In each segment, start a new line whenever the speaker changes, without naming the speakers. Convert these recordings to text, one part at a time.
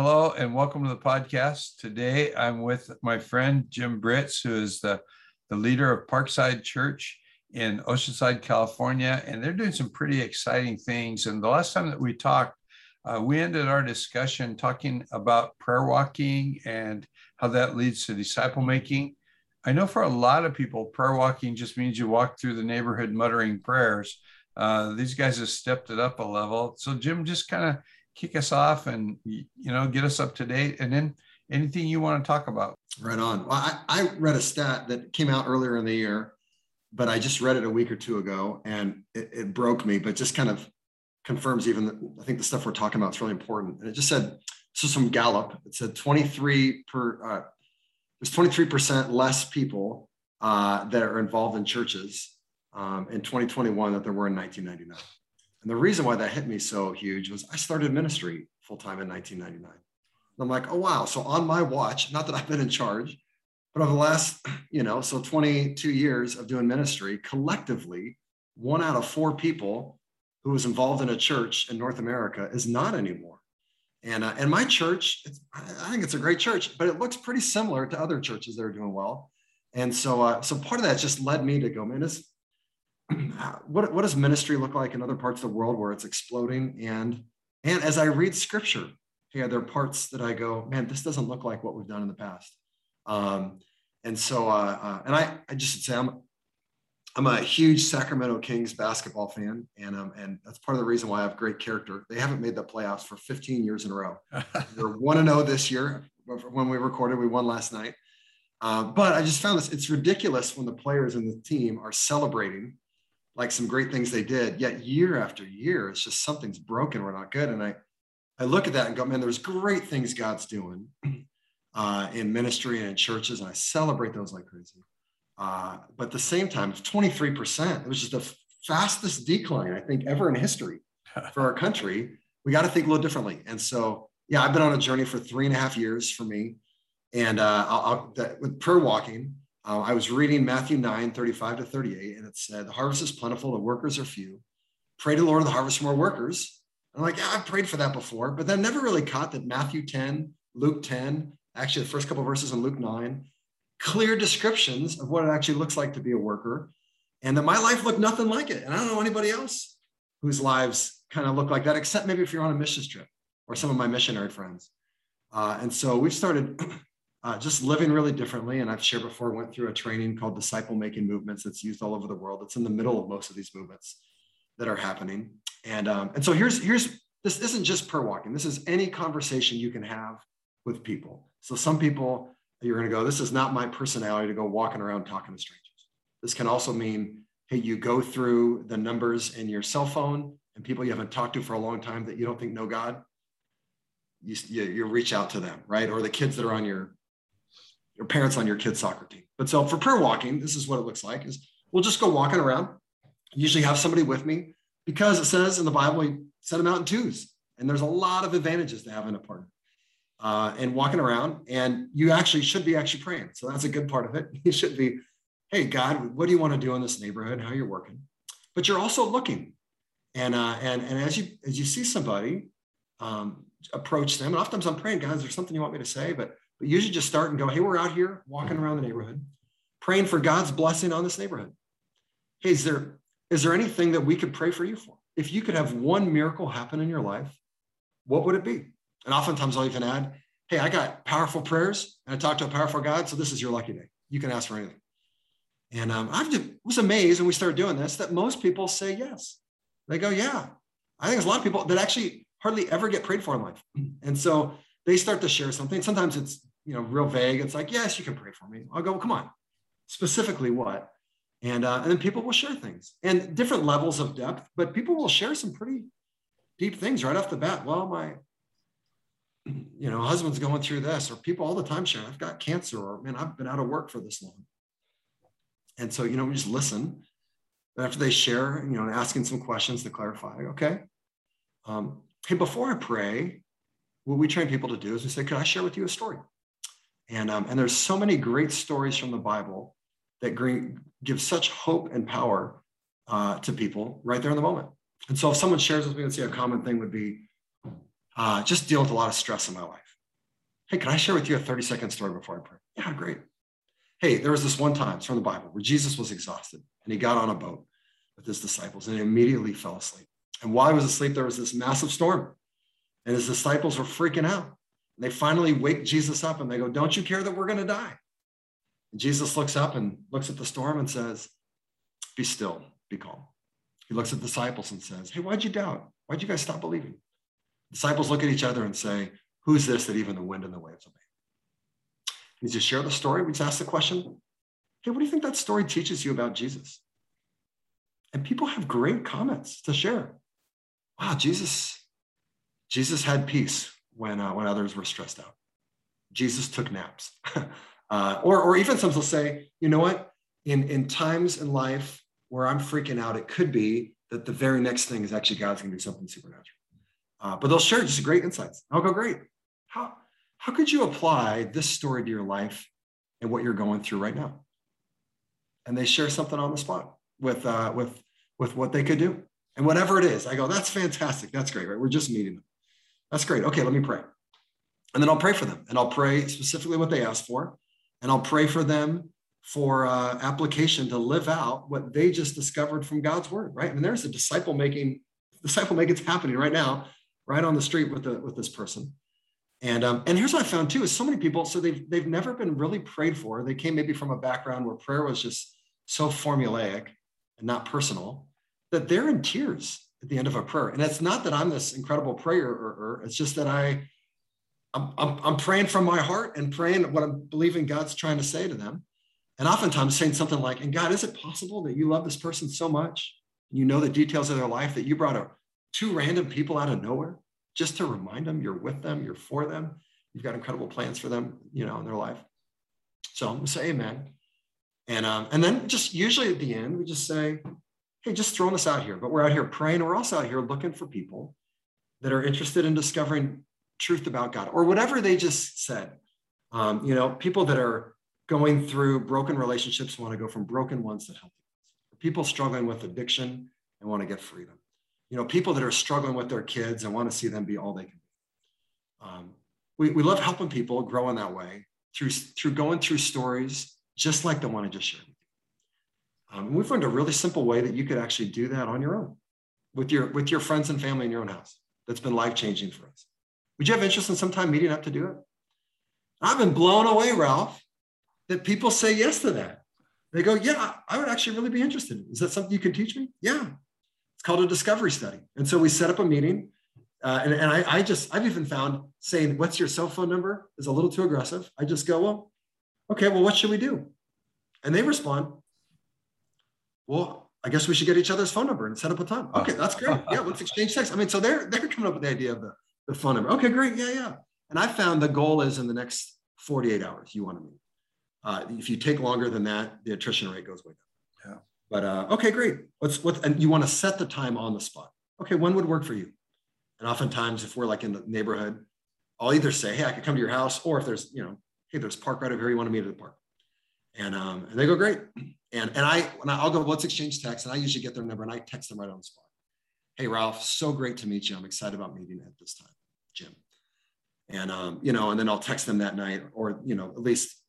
Hello and welcome to the podcast. Today I'm with my friend Jim Britts, who is the, the leader of Parkside Church in Oceanside, California. And they're doing some pretty exciting things. And the last time that we talked, uh, we ended our discussion talking about prayer walking and how that leads to disciple making. I know for a lot of people, prayer walking just means you walk through the neighborhood muttering prayers. Uh, these guys have stepped it up a level. So, Jim, just kind of kick us off and you know get us up to date. And then anything you want to talk about?
Right on. Well I, I read a stat that came out earlier in the year but i just read it a week or two ago and it, it broke me but just kind of confirms even i think the stuff we're talking about is really important. And it just said this is from gallup. It said 23 per uh, there's 23% less people uh, that are involved in churches um, in 2021 that there were in 1999 and the reason why that hit me so huge was I started ministry full time in 1999. And I'm like, oh, wow. So on my watch, not that I've been in charge, but over the last, you know, so 22 years of doing ministry, collectively, one out of four people who was involved in a church in North America is not anymore. And, uh, and my church, I think it's a great church, but it looks pretty similar to other churches that are doing well. And so, uh, so part of that just led me to go, man, this, what, what does ministry look like in other parts of the world where it's exploding? And and as I read scripture, yeah, there are parts that I go, man, this doesn't look like what we've done in the past. Um, and so, uh, uh, and I, I just say I'm, I'm a huge Sacramento Kings basketball fan, and um, and that's part of the reason why I have great character. They haven't made the playoffs for 15 years in a row. They're one and zero oh this year. When we recorded, we won last night. Uh, but I just found this: it's ridiculous when the players and the team are celebrating like some great things they did. Yet year after year, it's just something's broken. We're not good. And I, I look at that and go, man, there's great things God's doing uh, in ministry and in churches, and I celebrate those like crazy. Uh, but at the same time, it's 23%, it was just the fastest decline, I think, ever in history for our country. We got to think a little differently. And so, yeah, I've been on a journey for three and a half years for me. And uh, I'll, I'll, that, with prayer walking, uh, I was reading Matthew 9, 35 to 38, and it said, The harvest is plentiful, the workers are few. Pray to the Lord of the harvest for more workers. I'm like, yeah, I've prayed for that before, but then never really caught that Matthew 10, Luke 10, actually the first couple verses in Luke 9, clear descriptions of what it actually looks like to be a worker. And that my life looked nothing like it. And I don't know anybody else whose lives kind of look like that, except maybe if you're on a mission trip or some of my missionary friends. Uh, and so we've started uh, just living really differently. And I've shared before, went through a training called Disciple Making Movements that's used all over the world. It's in the middle of most of these movements that are happening. And, um, and so here's, here's, this isn't just prayer walking. This is any conversation you can have with people. So some people, you're going to go, this is not my personality to go walking around talking to strangers. This can also mean, hey, you go through the numbers in your cell phone and people you haven't talked to for a long time that you don't think know God. You, you, you reach out to them, right? Or the kids that are on your your parents on your kids' soccer team. But so for prayer walking, this is what it looks like is we'll just go walking around, usually have somebody with me because it says in the Bible, you set them out in twos. And there's a lot of advantages to having a partner uh, and walking around. And you actually should be actually praying. So that's a good part of it. You should be, hey, God, what do you want to do in this neighborhood? How you're working? But you're also looking. And, uh, and, and as you as you see somebody, um, approach them. And oftentimes I'm praying, God, is there something you want me to say? But but usually just start and go, hey, we're out here walking around the neighborhood, praying for God's blessing on this neighborhood. Hey, is there is there anything that we could pray for you for? If you could have one miracle happen in your life, what would it be? And oftentimes I'll even add, hey, I got powerful prayers and I talked to a powerful God, so this is your lucky day. You can ask for anything. And um, I was amazed when we started doing this that most people say yes. They go, yeah. I think there's a lot of people that actually hardly ever get prayed for in life. And so they start to share something. Sometimes it's you know real vague. It's like, yes, you can pray for me. I'll go, well, come on, specifically what? And uh, and then people will share things and different levels of depth, but people will share some pretty deep things right off the bat. Well, my you know husband's going through this, or people all the time share, I've got cancer, or man, I've been out of work for this long. And so you know we just listen. But After they share, you know, asking some questions to clarify. Okay, um, hey, before I pray, what we train people to do is we say, "Could I share with you a story?" And, um, and there's so many great stories from the Bible that give such hope and power uh, to people right there in the moment. And so if someone shares with me, let's say a common thing would be, uh, just deal with a lot of stress in my life. Hey, can I share with you a 30 second story before I pray? Yeah, great. Hey, there was this one time, it's from the Bible, where Jesus was exhausted and he got on a boat with his disciples and he immediately fell asleep. And while he was asleep, there was this massive storm and his disciples were freaking out. And they finally wake Jesus up and they go, Don't you care that we're going to die? And Jesus looks up and looks at the storm and says, Be still, be calm. He looks at the disciples and says, Hey, why'd you doubt? Why'd you guys stop believing? Disciples look at each other and say, Who's this that even the wind and the waves obey? We just share the story. We just ask the question, Hey, what do you think that story teaches you about Jesus? And people have great comments to share. Wow, Jesus, Jesus had peace when, uh, when others were stressed out. Jesus took naps. uh, or, or even some will say, you know what? In, in times in life where I'm freaking out, it could be that the very next thing is actually God's going to do something supernatural. Uh, but they'll share just great insights. I'll go, great. How, how could you apply this story to your life and what you're going through right now? And they share something on the spot with, uh, with, with what they could do. And whatever it is, I go, that's fantastic. That's great, right? We're just meeting them. That's great. Okay, let me pray. And then I'll pray for them. And I'll pray specifically what they asked for. And I'll pray for them for uh, application to live out what they just discovered from God's word, right? I mean, there's a disciple making, disciple making's happening right now, right on the street with, the, with this person. And, um, and here's what I found too is so many people, so they've, they've never been really prayed for. They came maybe from a background where prayer was just so formulaic and not personal that they're in tears at the end of a prayer. And it's not that I'm this incredible prayer, it's just that I, I'm, I'm, I'm praying from my heart and praying what I'm believing God's trying to say to them. And oftentimes saying something like, and God, is it possible that you love this person so much? You know the details of their life that you brought a, two random people out of nowhere just to remind them you're with them, you're for them, you've got incredible plans for them, you know, in their life. So I'm gonna say amen. And, um, and then just usually at the end, we just say, hey, just throwing this out here, but we're out here praying. We're also out here looking for people that are interested in discovering truth about God or whatever they just said. Um, you know, people that are going through broken relationships want to go from broken ones to healthy ones. People struggling with addiction and want to get freedom. You know, people that are struggling with their kids and want to see them be all they can be. Um, we, we love helping people grow in that way through, through going through stories just like the one I just shared. Um, and we found a really simple way that you could actually do that on your own with your, with your friends and family in your own house. That's been life changing for us. Would you have interest in sometime meeting up to do it? I've been blown away, Ralph, that people say yes to that. They go, Yeah, I would actually really be interested. Is that something you can teach me? Yeah. It's called a discovery study. And so we set up a meeting. Uh, and and I, I just, I've even found saying, What's your cell phone number is a little too aggressive. I just go, Well, okay, well, what should we do? And they respond, Well, I guess we should get each other's phone number and set up a time. Okay, that's great. Yeah, let's exchange text. I mean, so they're they're coming up with the idea of the, the phone number. Okay, great. Yeah, yeah. And I found the goal is in the next 48 hours, you want to meet. Uh, if you take longer than that, the attrition rate goes way down. Yeah. But uh, okay, great. What's what? And you want to set the time on the spot. Okay, when would work for you? And oftentimes, if we're like in the neighborhood, I'll either say, "Hey, I could come to your house," or if there's, you know, "Hey, there's park right over here. You want to meet at the park?" And um, and they go, "Great." And and I when I, I'll go, "Let's exchange text," and I usually get their number and I text them right on the spot. Hey, Ralph, so great to meet you. I'm excited about meeting at this time, Jim. And um, you know, and then I'll text them that night, or you know, at least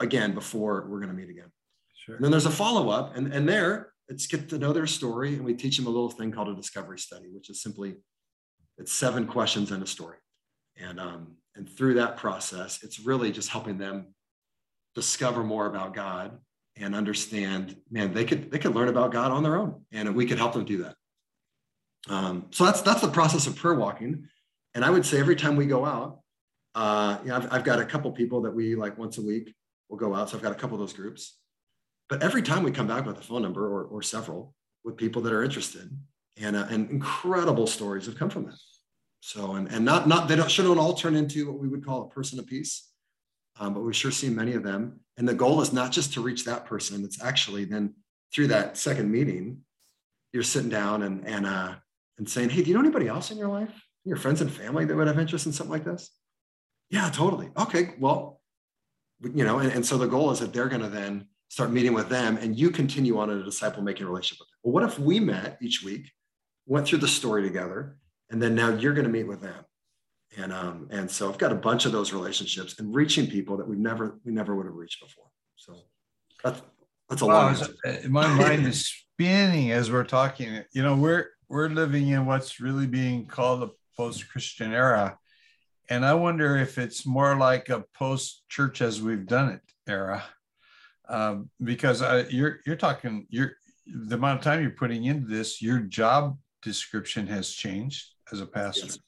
again before we're going to meet again. Sure. And then there's a follow up, and, and there it's get to know their story, and we teach them a little thing called a discovery study, which is simply it's seven questions and a story, and um, and through that process, it's really just helping them discover more about God and understand. Man, they could they could learn about God on their own, and we could help them do that. Um, so that's that's the process of prayer walking, and I would say every time we go out, uh, you know, I've, I've got a couple people that we like once a week we'll go out. So I've got a couple of those groups. But every time we come back with a phone number or, or several with people that are interested, and, uh, and incredible stories have come from that. So, and, and not, not, they don't, shouldn't all turn into what we would call a person of peace, um, but we've sure seen many of them. And the goal is not just to reach that person, it's actually then through that second meeting, you're sitting down and, and, uh, and saying, Hey, do you know anybody else in your life, your friends and family that would have interest in something like this? Yeah, totally. Okay. Well, you know, and, and so the goal is that they're going to then start meeting with them and you continue on in a disciple making relationship with them. Well, what if we met each week, went through the story together, and then now you're going to meet with them And um, and so I've got a bunch of those relationships and reaching people that we never we never would have reached before. So that's that's a wow,
lot. Uh, my mind is spinning as we're talking. You know, we're we're living in what's really being called a post-Christian era. And I wonder if it's more like a post-church as we've done it era. Um, because uh, you're you're talking you're the amount of time you're putting into this, your job description has changed as a pastor. Yes.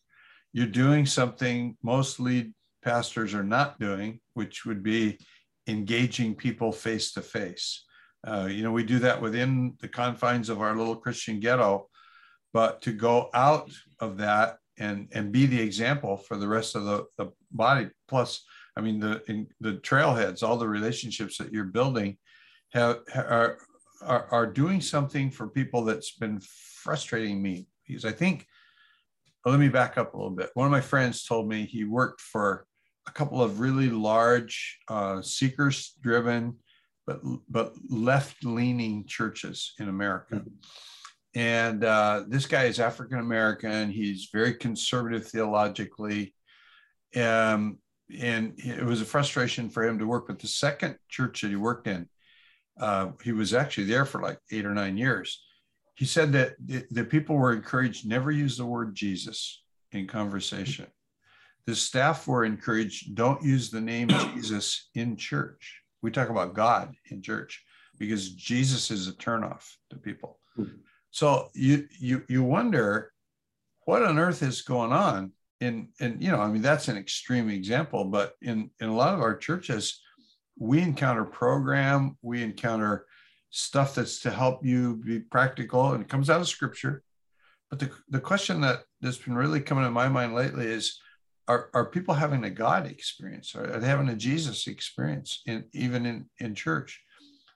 You're doing something most lead pastors are not doing, which would be engaging people face to face. Uh, you know, we do that within the confines of our little Christian ghetto, but to go out of that and and be the example for the rest of the, the body. Plus, I mean, the in, the trailheads, all the relationships that you're building, have are are, are doing something for people that's been frustrating me because I think, let me back up a little bit. One of my friends told me he worked for a couple of really large uh, seekers driven, but, but left leaning churches in America. Mm-hmm. And uh, this guy is African American. He's very conservative theologically. Um, and it was a frustration for him to work. with the second church that he worked in, uh, he was actually there for like eight or nine years. He said that the people were encouraged never use the word Jesus in conversation. The staff were encouraged don't use the name Jesus in church. We talk about God in church because Jesus is a turnoff to people. So you you you wonder what on earth is going on in and you know I mean that's an extreme example, but in in a lot of our churches we encounter program, we encounter stuff that's to help you be practical and it comes out of scripture. But the, the question that that's been really coming to my mind lately is are, are people having a God experience? Are, they having a Jesus experience in even in, in church?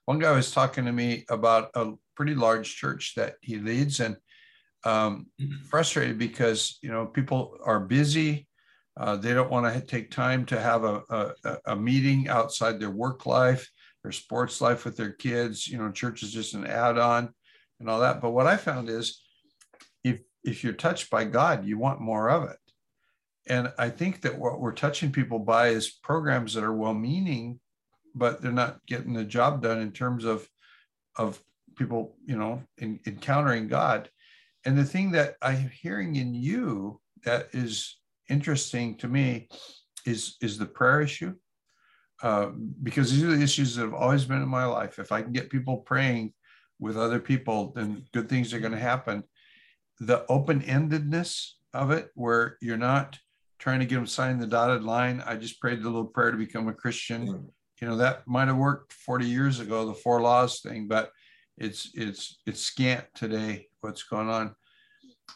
One guy was talking to me about a pretty large church that he leads and um, mm-hmm. frustrated because you know people are busy uh, they don't want to take time to have a, a, a, meeting outside their work life, their sports life with their kids. You know, church is just an add-on and all that. But what I found is, if if you're touched by God, you want more of it. And I think that what we're touching people by is programs that are well-meaning, but they're not getting the job done in terms of of people, you know, in, encountering God. And the thing that I'm hearing in you that is interesting to me is is the prayer issue uh, because these are the issues that have always been in my life. If I can get people praying with other people, then good things are going to happen. The open endedness of it, where you're not trying to get them sign the dotted line. I just prayed the little prayer to become a Christian. You know that might have worked 40 years ago, the four laws thing, but it's it's it's scant today. What's going on?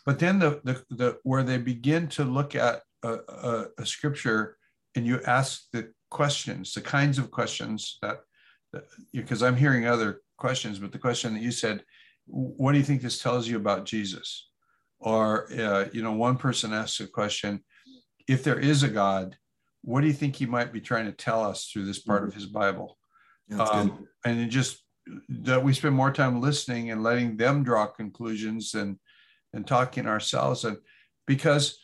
But then the, the, the where they begin to look at a, a, a, scripture and you ask the questions, the kinds of questions that, because I'm hearing other questions, but the question that you said, what do you think this tells you about Jesus? Or, uh, you know, one person asks a question, if there is a God, what do you think he might be trying to tell us through this part of his Bible? Um, and it just that we spend more time listening and letting them draw conclusions and and talking ourselves and because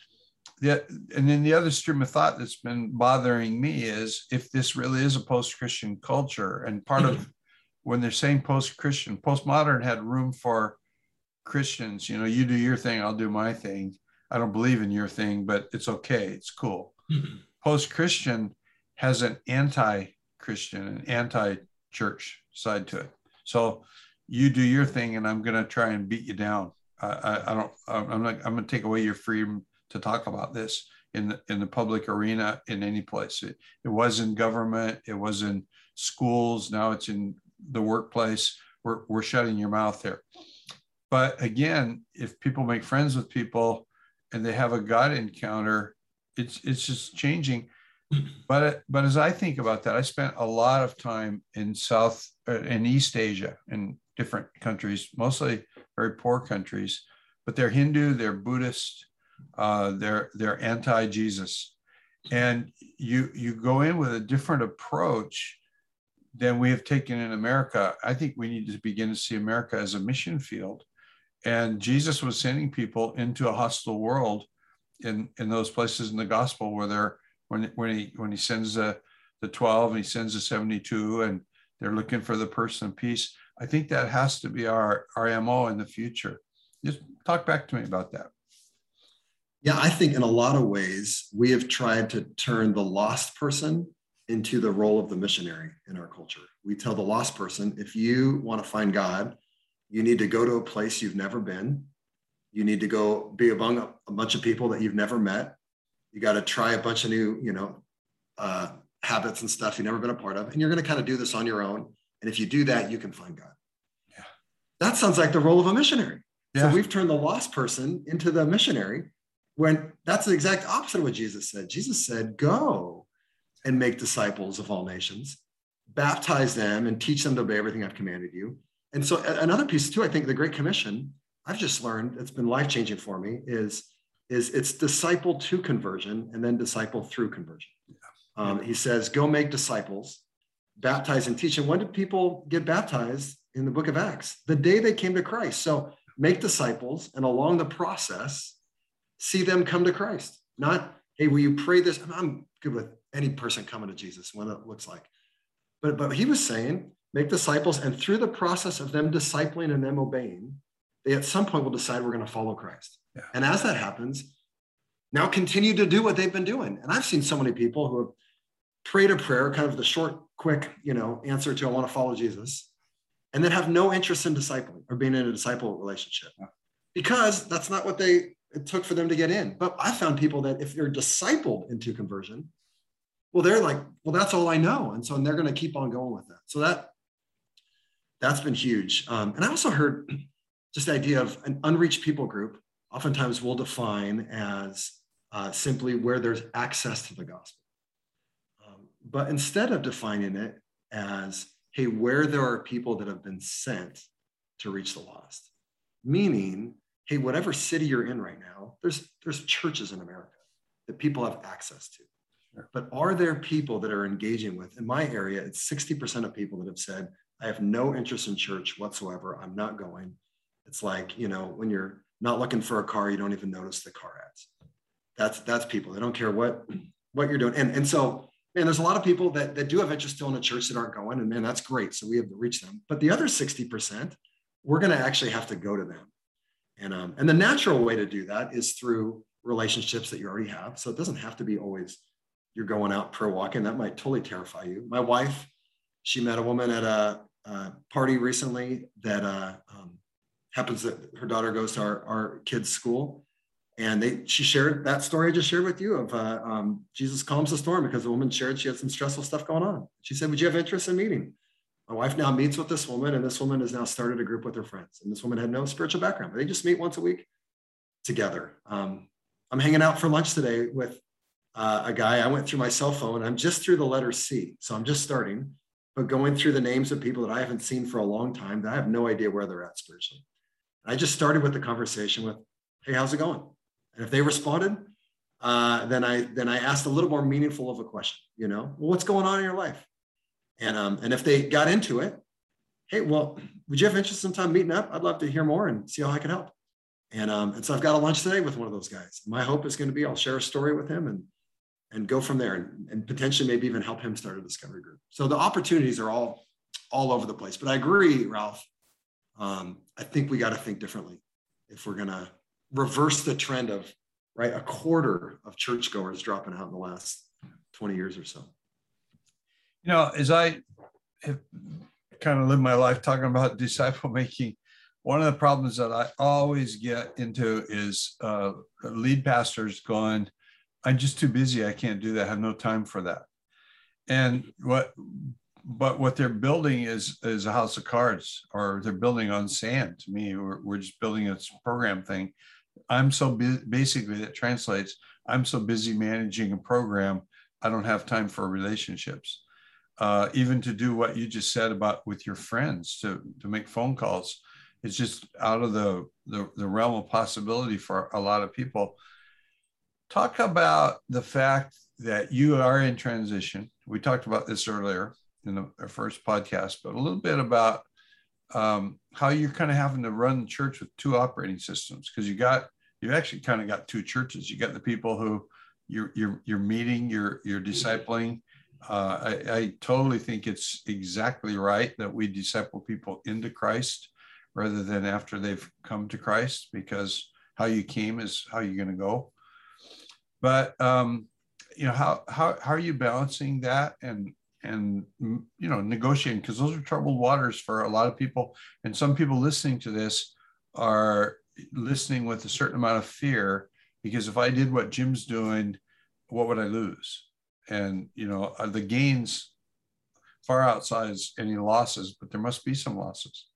the, and then the other stream of thought that's been bothering me is if this really is a post-christian culture and part of mm-hmm. when they're saying post-christian postmodern had room for christians you know you do your thing i'll do my thing i don't believe in your thing but it's okay it's cool mm-hmm. post-christian has an anti-christian an anti-church side to it so you do your thing and i'm going to try and beat you down I, I don't. I'm not. I'm going to take away your freedom to talk about this in the in the public arena in any place. It, it was in government. It was in schools. Now it's in the workplace. We're we're shutting your mouth there. But again, if people make friends with people and they have a God encounter, it's it's just changing. But but as I think about that, I spent a lot of time in South uh, in East Asia in different countries, mostly very poor countries, but they're Hindu, they're Buddhist, uh, they're they're anti-Jesus, and you you go in with a different approach than we have taken in America. I think we need to begin to see America as a mission field, and Jesus was sending people into a hostile world, in in those places in the gospel where they're when when he when he sends the the 12 and he sends the 72 and they're looking for the person of peace. I think that has to be our our MO in the future. Just talk back to me about that.
Yeah, I think in a lot of ways we have tried to turn the lost person into the role of the missionary in our culture. We tell the lost person if you want to find God, you need to go to a place you've never been. You need to go be among a, a bunch of people that you've never met. You got to try a bunch of new, you know, uh, habits and stuff you've never been a part of, and you're going to kind of do this on your own. And if you do that, you can find God. Yeah. That sounds like the role of a missionary. Yeah. So we've turned the lost person into the missionary when that's the exact opposite of what Jesus said. Jesus said, Go and make disciples of all nations, baptize them and teach them to obey everything I've commanded you. And so another piece too, I think the Great Commission, I've just learned it's been life-changing for me, is, is it's disciple to conversion and then disciple through conversion. Um, he says, go make disciples, baptize and teach. And when did people get baptized in the book of Acts? The day they came to Christ. So make disciples and along the process, see them come to Christ. Not, hey, will you pray this? I'm good with any person coming to Jesus, what it looks like. But, but he was saying, make disciples, and through the process of them discipling and them obeying, they at some point will decide we're going to follow Christ. Yeah. And as that happens, now continue to do what they've been doing. And I've seen so many people who have prayed a prayer, kind of the short, quick, you know, answer to I want to follow Jesus, and then have no interest in discipling or being in a disciple relationship. Yeah. Because that's not what they it took for them to get in. But I found people that if they're discipled into conversion, well, they're like, well, that's all I know. And so and they're going to keep on going with that. So that that's been huge. Um, and I also heard just the idea of an unreached people group. Oftentimes, we'll define as uh, simply where there's access to the gospel. Um, but instead of defining it as, hey, where there are people that have been sent to reach the lost, meaning, hey, whatever city you're in right now, there's there's churches in America that people have access to. But are there people that are engaging with? In my area, it's 60% of people that have said, I have no interest in church whatsoever. I'm not going. It's like, you know, when you're not looking for a car, you don't even notice the car ads. That's that's people. They don't care what what you're doing. And, and so, man, there's a lot of people that, that do have interest still in a church that aren't going. And man, that's great. So we have to reach them. But the other 60%, we're going to actually have to go to them. And, um, and the natural way to do that is through relationships that you already have. So it doesn't have to be always you're going out pro walking. That might totally terrify you. My wife, she met a woman at a, a party recently that uh, um, happens that her daughter goes to our, our kids' school. And they, she shared that story I just shared with you of uh, um, Jesus calms the storm because the woman shared she had some stressful stuff going on. She said, Would you have interest in meeting? My wife now meets with this woman, and this woman has now started a group with her friends. And this woman had no spiritual background, but they just meet once a week together. Um, I'm hanging out for lunch today with uh, a guy. I went through my cell phone. I'm just through the letter C. So I'm just starting, but going through the names of people that I haven't seen for a long time that I have no idea where they're at spiritually. I just started with the conversation with, hey, how's it going? And if they responded, uh, then I then I asked a little more meaningful of a question, you know, well, what's going on in your life? And um, and if they got into it, hey, well, would you have interest in time meeting up? I'd love to hear more and see how I can help. And um, and so I've got a lunch today with one of those guys. My hope is going to be I'll share a story with him and and go from there and, and potentially maybe even help him start a discovery group. So the opportunities are all all over the place. But I agree, Ralph. Um, I think we got to think differently if we're going to reverse the trend of right a quarter of churchgoers dropping out in the last 20 years or so.
You know, as I have kind of lived my life talking about disciple making, one of the problems that I always get into is uh, lead pastors going, I'm just too busy. I can't do that. I have no time for that. And what, but what they're building is is a house of cards, or they're building on sand. To me, we're, we're just building a program thing. I'm so busy. Basically, that translates. I'm so busy managing a program. I don't have time for relationships. Uh, even to do what you just said about with your friends to to make phone calls it's just out of the, the, the realm of possibility for a lot of people Talk about the fact that you are in transition. We talked about this earlier in the, our first podcast, but a little bit about um, how you're kind of having to run the church with two operating systems because you got you actually kind of got two churches. You got the people who you're you're you're meeting, you're you're discipling. Uh, I, I totally think it's exactly right that we disciple people into Christ rather than after they've come to Christ, because how you came is how you're going to go. But um, you know how how how are you balancing that and and you know negotiating because those are troubled waters for a lot of people and some people listening to this are listening with a certain amount of fear because if I did what Jim's doing, what would I lose? And you know, the gains far outsides any losses, but there must be some losses.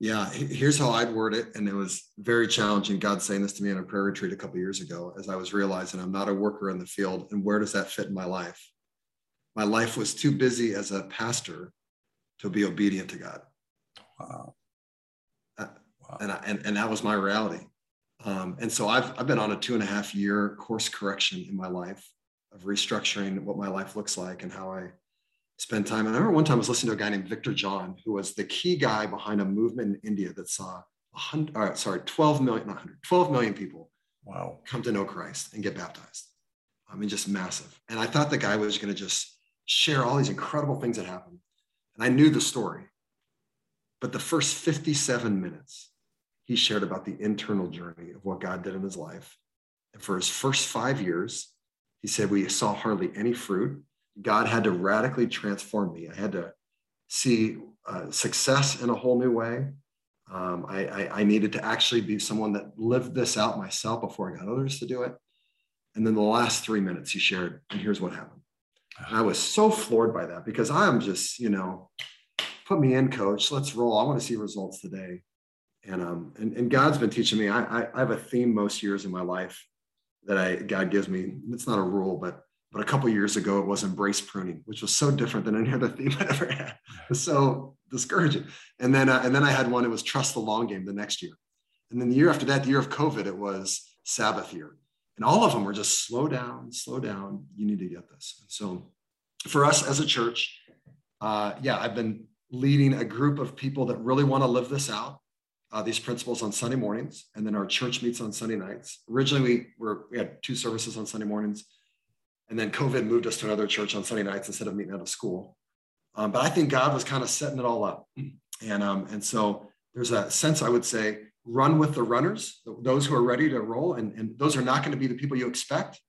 Yeah, here's how I'd word it, and it was very challenging. God saying this to me in a prayer retreat a couple years ago, as I was realizing I'm not a worker in the field, and where does that fit in my life? My life was too busy as a pastor to be obedient to God. Wow and, I, and and that was my reality. Um, and so I've I've been on a two and a half year course correction in my life of restructuring what my life looks like and how I spend time. And I remember one time I was listening to a guy named Victor John, who was the key guy behind a movement in India that saw 100, uh, sorry, 12 million, not 100, 12 million people
wow.
come to know Christ and get baptized. I mean, just massive. And I thought the guy was going to just share all these incredible things that happened. And I knew the story. But the first 57 minutes, he shared about the internal journey of what God did in his life. And for his first five years, he said, We saw hardly any fruit. God had to radically transform me. I had to see uh, success in a whole new way. Um, I, I, I, needed to actually be someone that lived this out myself before I got others to do it. And then the last three minutes he shared, and here's what happened. And I was so floored by that because I'm just, you know, put me in, coach. Let's roll. I want to see results today and um and, and god's been teaching me I, I, I have a theme most years in my life that i god gives me it's not a rule but but a couple years ago it was embrace pruning which was so different than any other theme i ever had. So discouraging. And then uh, and then i had one it was trust the long game the next year. And then the year after that the year of covid it was sabbath year. And all of them were just slow down slow down you need to get this. And so for us as a church uh, yeah i've been leading a group of people that really want to live this out uh, these principles on Sunday mornings, and then our church meets on Sunday nights. Originally, we were we had two services on Sunday mornings, and then COVID moved us to another church on Sunday nights instead of meeting out of school. Um, but I think God was kind of setting it all up, and um, and so there's a sense I would say run with the runners, those who are ready to roll, and, and those are not going to be the people you expect.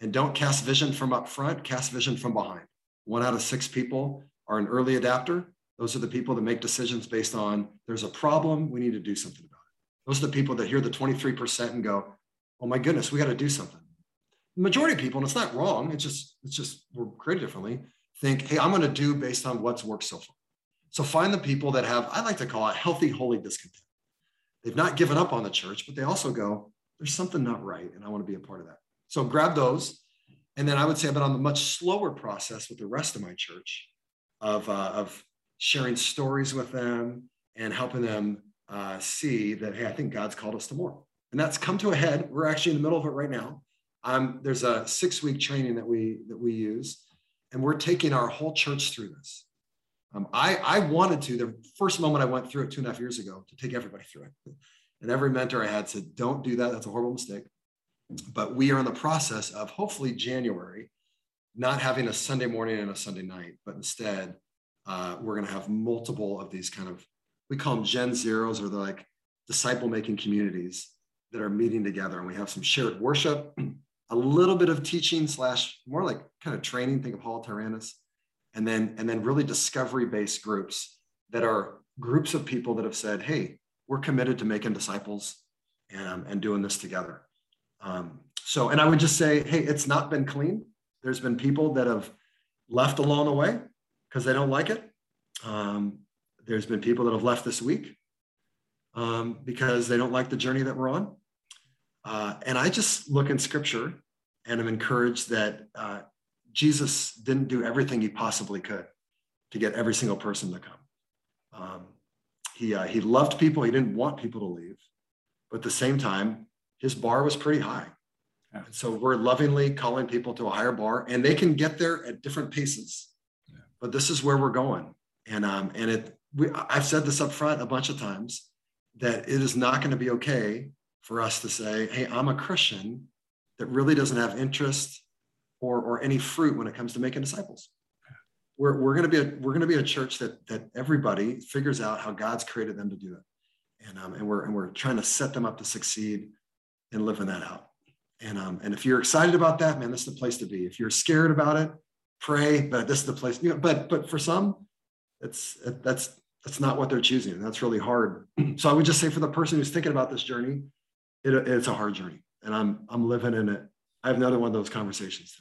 And don't cast vision from up front, cast vision from behind. One out of six people are an early adapter, those are the people that make decisions based on there's a problem, we need to do something about it. Those are the people that hear the 23% and go, oh my goodness, we got to do something. The majority of people, and it's not wrong, it's just, it's just we're created differently, think, hey, I'm going to do based on what's worked so far. So find the people that have, I like to call it healthy, holy discontent. They've not given up on the church, but they also go, there's something not right, and I want to be a part of that. So grab those. And then I would say I've been on the much slower process with the rest of my church of, uh, of sharing stories with them and helping them uh, see that, hey, I think God's called us to more. And that's come to a head. We're actually in the middle of it right now. Um, there's a six week training that we that we use, and we're taking our whole church through this. Um, I, I wanted to, the first moment I went through it two and a half years ago, to take everybody through it. And every mentor I had said, don't do that. That's a horrible mistake. But we are in the process of hopefully January, not having a Sunday morning and a Sunday night, but instead uh, we're going to have multiple of these kind of we call them gen zeros or they're like disciple making communities that are meeting together. And we have some shared worship a little bit of teaching slash more like kind of training think of paul tyrannus and then and then really discovery based groups that are groups of people that have said hey we're committed to making disciples and, and doing this together. Um, so and i would just say hey it's not been clean. There's been people that have left along the way because they don't like it. Um, there's been people that have left this week um, because they don't like the journey that we're on. Uh, and I just look in scripture and I'm encouraged that uh, Jesus didn't do everything he possibly could to get every single person to come. Um, he, uh, he loved people, he didn't want people to leave. But at the same time, his bar was pretty high. Yeah. And so we're lovingly calling people to a higher bar, and they can get there at different paces but this is where we're going. And um, and it we, I've said this up front a bunch of times that it is not going to be okay for us to say, hey, I'm a Christian that really doesn't have interest or, or any fruit when it comes to making disciples. We're, we're going to be a, we're going to be a church that, that everybody figures out how God's created them to do it. And, um, and, we're, and we're trying to set them up to succeed in living that out. And, um, and if you're excited about that, man, this is the place to be. If you're scared about it, pray, but this is the place, you know, but, but for some, it's, that's, that's not what they're choosing. And that's really hard. Mm-hmm. So I would just say for the person who's thinking about this journey, it, it's a hard journey and I'm, I'm living in it. I have another one of those conversations today.